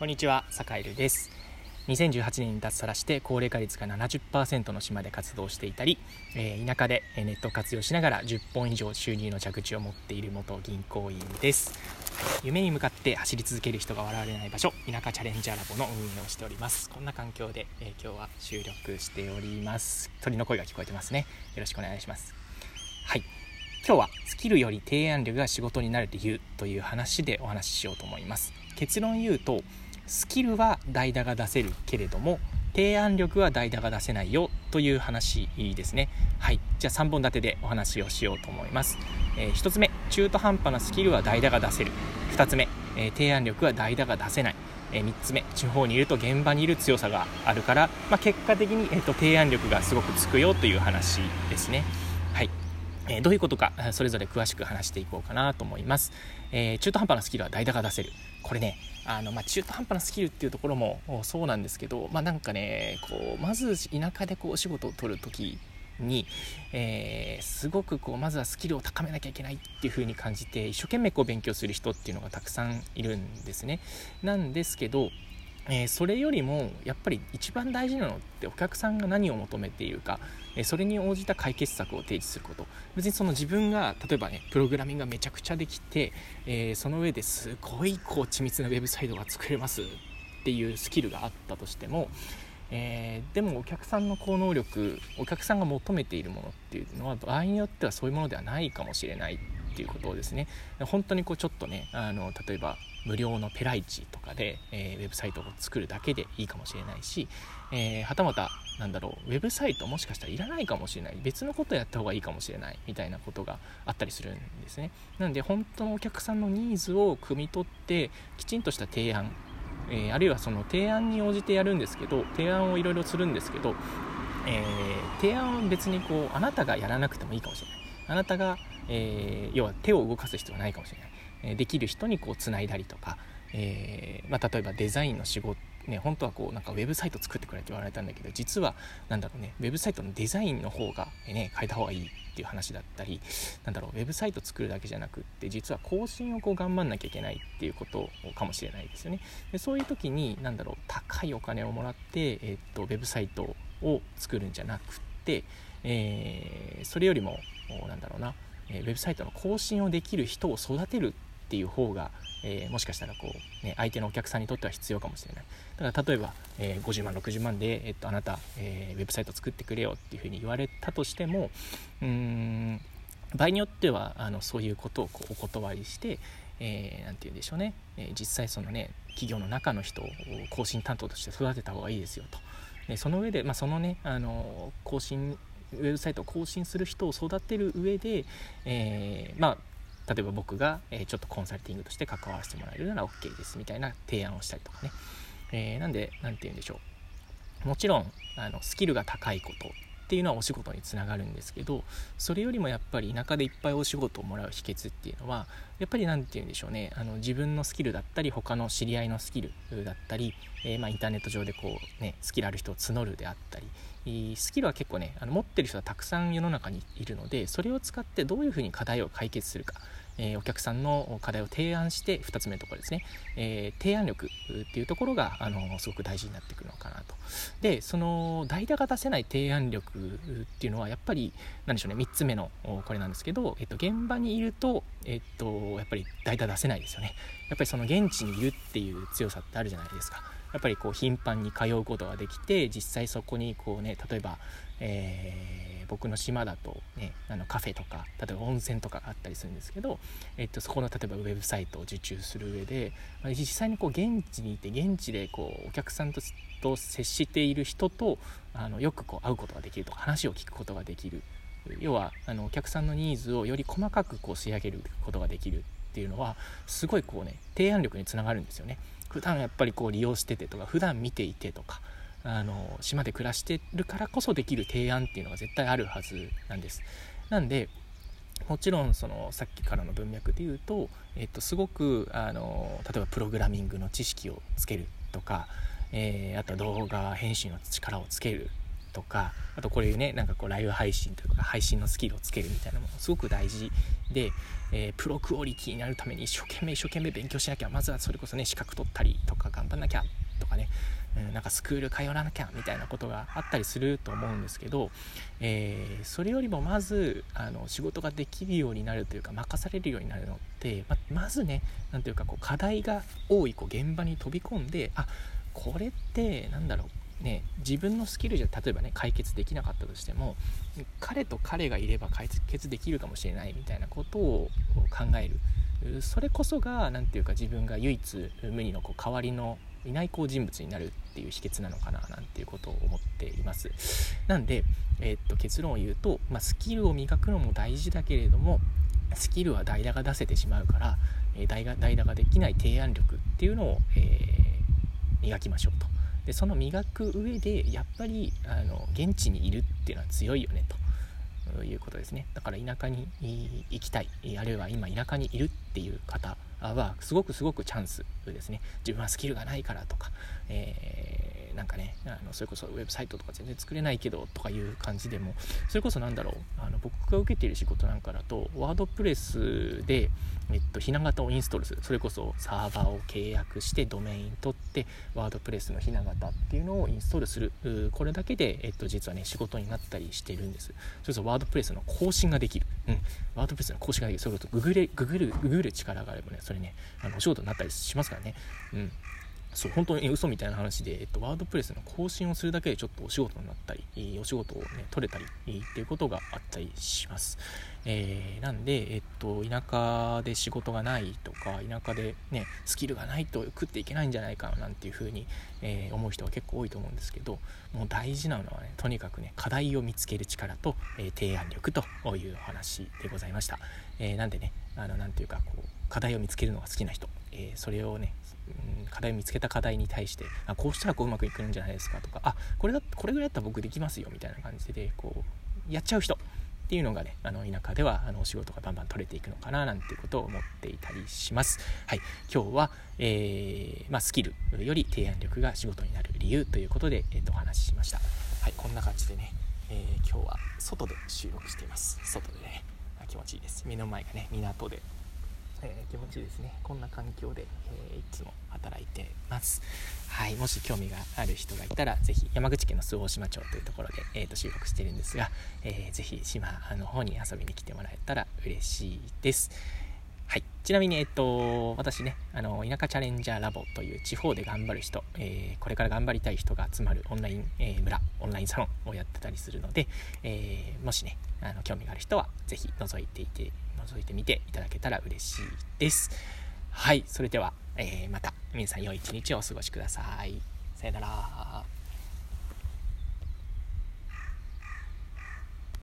こんにちは、坂井です。2018年に脱サラして高齢化率が70%の島で活動していたり、えー、田舎でネット活用しながら10本以上収入の蛇口を持っている元銀行員です。夢に向かって走り続ける人が笑われない場所田舎チャレンジャーラボの運営をしております。こんな環境で、えー、今日は収録しております。鳥の声が聞こえてますね。よろしくお願いします。はい。今日はスキルより提案力が仕事になる理由という話でお話ししようと思います。結論言うとスキルは代打が出せるけれども提案力は代打が出せないよという話ですね。はい。じゃあ3本立てでお話をしようと思います、えー、1つ目中途半端なスキルは代打が出せる。2つ目、えー、提案力は代打が出せない。え3つ目地方にいると現場にいる強さがあるから、まあ、結果的に、えーと、提案力がすごくつくよという話ですね。はい、え、どういうことかそれぞれ詳しく話していこうかなと思います、え中途半端なスキルは代打が出せる。これねあの、まあ、中途半端なスキルっていうところもそうなんですけど、まあ、なんかねこうまず田舎でこうお仕事を取る時に、えー、すごくこうまずはスキルを高めなきゃいけないっていう風に感じて一生懸命こう勉強する人っていうのがたくさんいるんですね。なんですけどえー、それよりもやっぱり一番大事なのってお客さんが何を求めているか、えー、それに応じた解決策を提示すること。別にその自分が例えばねプログラミングがめちゃくちゃできて、えー、その上ですごいこう緻密なウェブサイトが作れますっていうスキルがあったとしても、え、でもお客さんの高能力お客さんが求めているものっていうのは場合によってはそういうものではないかもしれない。っていうことをですね。本当にこうちょっとねあの例えば無料のペライチとかで、えー、ウェブサイトを作るだけでいいかもしれないし、えー、はたまたなんだろうウェブサイトもしかしたらいらないかもしれない。別のことやった方がいいかもしれない。みたいなことがあったりするんですね。なので本当のお客さんのニーズを汲み取ってきちんとした提案、えー、あるいはその提案に応じてやるんですけど提案をいろいろするんですけど、えー、提案は別にこうあなたがやらなくてもいいかもしれない。あなたが、えー、要は手を動かす必要はないかもしれない。えできる人にこうつないだりとか、えー、まあ、例えばデザインの仕事ね、本当はこうなんかウェブサイト作ってくれって言われたんだけど実はなんだろうねウェブサイトのデザインの方が、ね、変えた方がいいっていう話だったりなんだろうウェブサイト作るだけじゃなくって実は更新をこう頑張んなきゃいけないっていうことかもしれないですよね。でそういう時になんだろう高いお金をもらって、えー、っとウェブサイトを作るんじゃなくて、えー、それよりもなんだろうなえウェブサイトの更新をできる人を育てるっていう方が、えー、もしかしたらこう、ね、相手のお客さんにとっては必要かもしれない。だから例えば、えー、50万60万で、えっと、あなた、えー、ウェブサイト作ってくれよっていうふうに言われたとしてもうん場合によってはあのそういうことをこうお断りして、えー、て言うんでしょうね、え、実際そのね企業の中の人を更新担当として育てた方がいいですよと。でその上で、まあ、そのねあの更新ウェブサイトを更新する人を育てる上で、えー、まあ例えば僕が、えちょっとコンサルティングとして関わらせてもらえるなら OK ですみたいな提案をしたりとかね、え、なんで何て言うんでしょう。もちろんあのスキルが高いこと。っていうのはお仕事につながるんですけどそれよりもやっぱり田舎でいっぱいお仕事をもらう秘訣っていうのはやっぱり何て言うんでしょうねあの自分のスキルだったり他の知り合いのスキルだったり、えー、まあ、インターネット上でこうねスキルある人を募るであったりスキルは結構ねあの持ってる人はたくさん世の中にいるのでそれを使ってどういうふうに課題を解決するかえ、お客さんの課題を提案して2つ目のところですね、えー、提案力っていうところがあのすごく大事になってくるのかなと。でその代打が出せない提案力っていうのはやっぱり何でしょうね3つ目のこれなんですけど、えっと、現場にいると、えっと、やっぱり代打出せないですよね。やっぱりその現地にいるっていう強さってあるじゃないですか。やっぱりこう頻繁に通うことができて実際そこにこうね例えば、えー僕の島だと、ね、あのカフェとか例えば温泉とかがあったりするんですけど、えっと、そこの例えばウェブサイトを受注する上で、まあ、実際にこう現地にいて現地でこうお客さんと接している人とあのよくこう会うことができるとか話を聞くことができる。要はあのお客さんのニーズをより細かくこう仕上げることができるっていうのはすごいこうね提案力につながるんですよね。普段やっぱりこう利用しててとか普段見ていてとかあの島で暮らしてるからこそできる提案っていうのが絶対あるはずなんです。なんでもちろんそのさっきからの文脈で言うと、えっと、すごくあの例えばプログラミングの知識をつけるとか、えー、あと動画編集の力をつけるとかあとこういうねなんかこうライブ配信というか配信のスキルをつけるみたいなのもすごく大事で、えー、プロクオリティになるために一生懸命一生懸命勉強しなきゃまずはそれこそね資格取ったりとか頑張んなきゃとかねうん、なんかスクール通わなきゃみたいなことがあったりすると思うんですけど、えー、それよりもまずあの仕事ができるようになるというか任されるようになるのって、ままずね何ていうかこう課題が多いこう現場に飛び込んであこれってなんだろうね自分のスキルじゃ例えばね解決できなかったとしても彼と彼がいれば解決できるかもしれないみたいなことを考える。それこそが何ていうか自分が唯一無二のこう代わりのいないこう人物になるっていう秘訣なのかななんていうことを思っています。なんで、えー、っと結論を言うと、まあ、スキルを磨くのも大事だけれどもスキルは代打が出せてしまうから、え、代が代打ができない提案力っていうのを、えー、磨きましょうと。でその磨く上でやっぱりあの現地にいるっていうのは強いよねと。いうことですね。だから田舎に行きたい。あるいは今田舎にいるっていう方はすごくすごくチャンスですね。自分はスキルがないからとか、えなんかねあのそれこそウェブサイトとか全然作れないけどとかいう感じでもそれこそなんだろうあの僕が受けている仕事なんかだとワードプレスで、えっと、ひな形をインストールする。それこそサーバーを契約してドメイン取ってワードプレスのひな形っていうのをインストールする。これだけで、えっと、実はね仕事になったりしてるんです。それこそワードプレスの更新ができる、うん、ワードプレスの更新ができる。それこそググれググるググる力があればねそれねあのお仕事になったりしますからね。うん。そう本当に嘘みたいな話で、えっと、ワードプレスの更新をするだけでちょっとお仕事になったりお仕事を、ね、取れたりっていうことがあったりします、えー、なんで、えっと、田舎で仕事がないとか田舎で、ね、スキルがないと食っていけないんじゃないかななんていうふうに、えー、思う人が結構多いと思うんですけどもう大事なのはねとにかくね課題を見つける力と、えー、提案力というお話でございました、えなんでねあのなんていうかこう課題を見つけるのが好きな人、えそれをねうん課題を見つけた課題に対してあこうしたらこううまくいくんじゃないですかとかあこれだこれぐらいだったら僕できますよみたいな感じでこうやっちゃう人っていうのがねあの田舎ではあのお仕事がバンバン取れていくのかななんていうことを思っていたりします。はい、今日は、えー、まあ、スキルより提案力が仕事になる理由ということで、えー、とお話ししました。はい、こんな感じでね、えー、今日は外で収録しています。外でね気持ちいいです。目の前がね港でえー、気持ちいいですね。こんな環境で、えー、いつも働いてます。はい。もし興味がある人がいたら是非山口県の周防島町というところで、えーと、収録してるんですが、えー、ぜひ島の方に遊びに来てもらえたら嬉しいです。はい、ちなみに、えっと、私ね、あの田舎チャレンジャーラボという地方で頑張る人、えー、これから頑張りたい人が集まるオンライン、えー、村、オンラインサロンをやってたりするので、えー、もしね、あの興味がある人は、ぜひ覗いていて覗いてみていただけたら嬉しいです。はい、それでは、え、また皆さん良い一日をお過ごしください。さよなら。